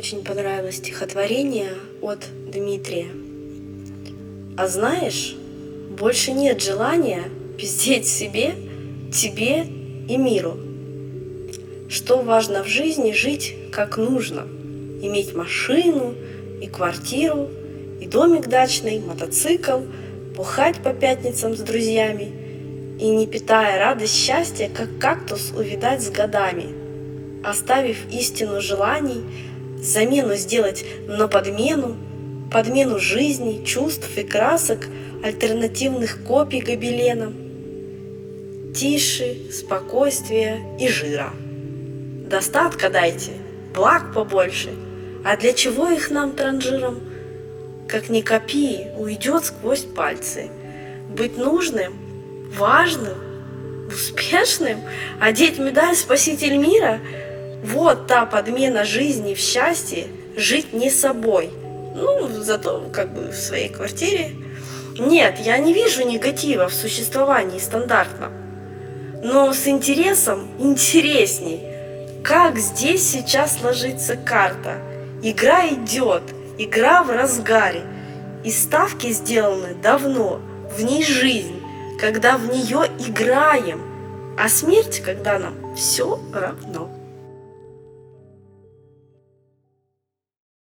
очень понравилось стихотворение от Дмитрия. А знаешь, больше нет желания пиздеть себе, тебе и миру. Что важно в жизни жить как нужно. Иметь машину и квартиру, и домик дачный, мотоцикл, бухать по пятницам с друзьями и не питая радость счастья, как кактус увидать с годами, оставив истину желаний, замену сделать на подмену, подмену жизни, чувств и красок, альтернативных копий гобеленам, тиши, спокойствия и жира. Достатка дайте, благ побольше, а для чего их нам транжирам? Как ни копи, уйдет сквозь пальцы. Быть нужным, важным, успешным, одеть медаль «Спаситель мира» – вот та подмена жизни в счастье, жить не собой. Ну, зато как бы в своей квартире. Нет, я не вижу негатива в существовании стандартном. Но с интересом интересней, как здесь сейчас ложится карта. Игра идет, игра в разгаре. И ставки сделаны давно, в ней жизнь, когда в нее играем. А смерть, когда нам все равно.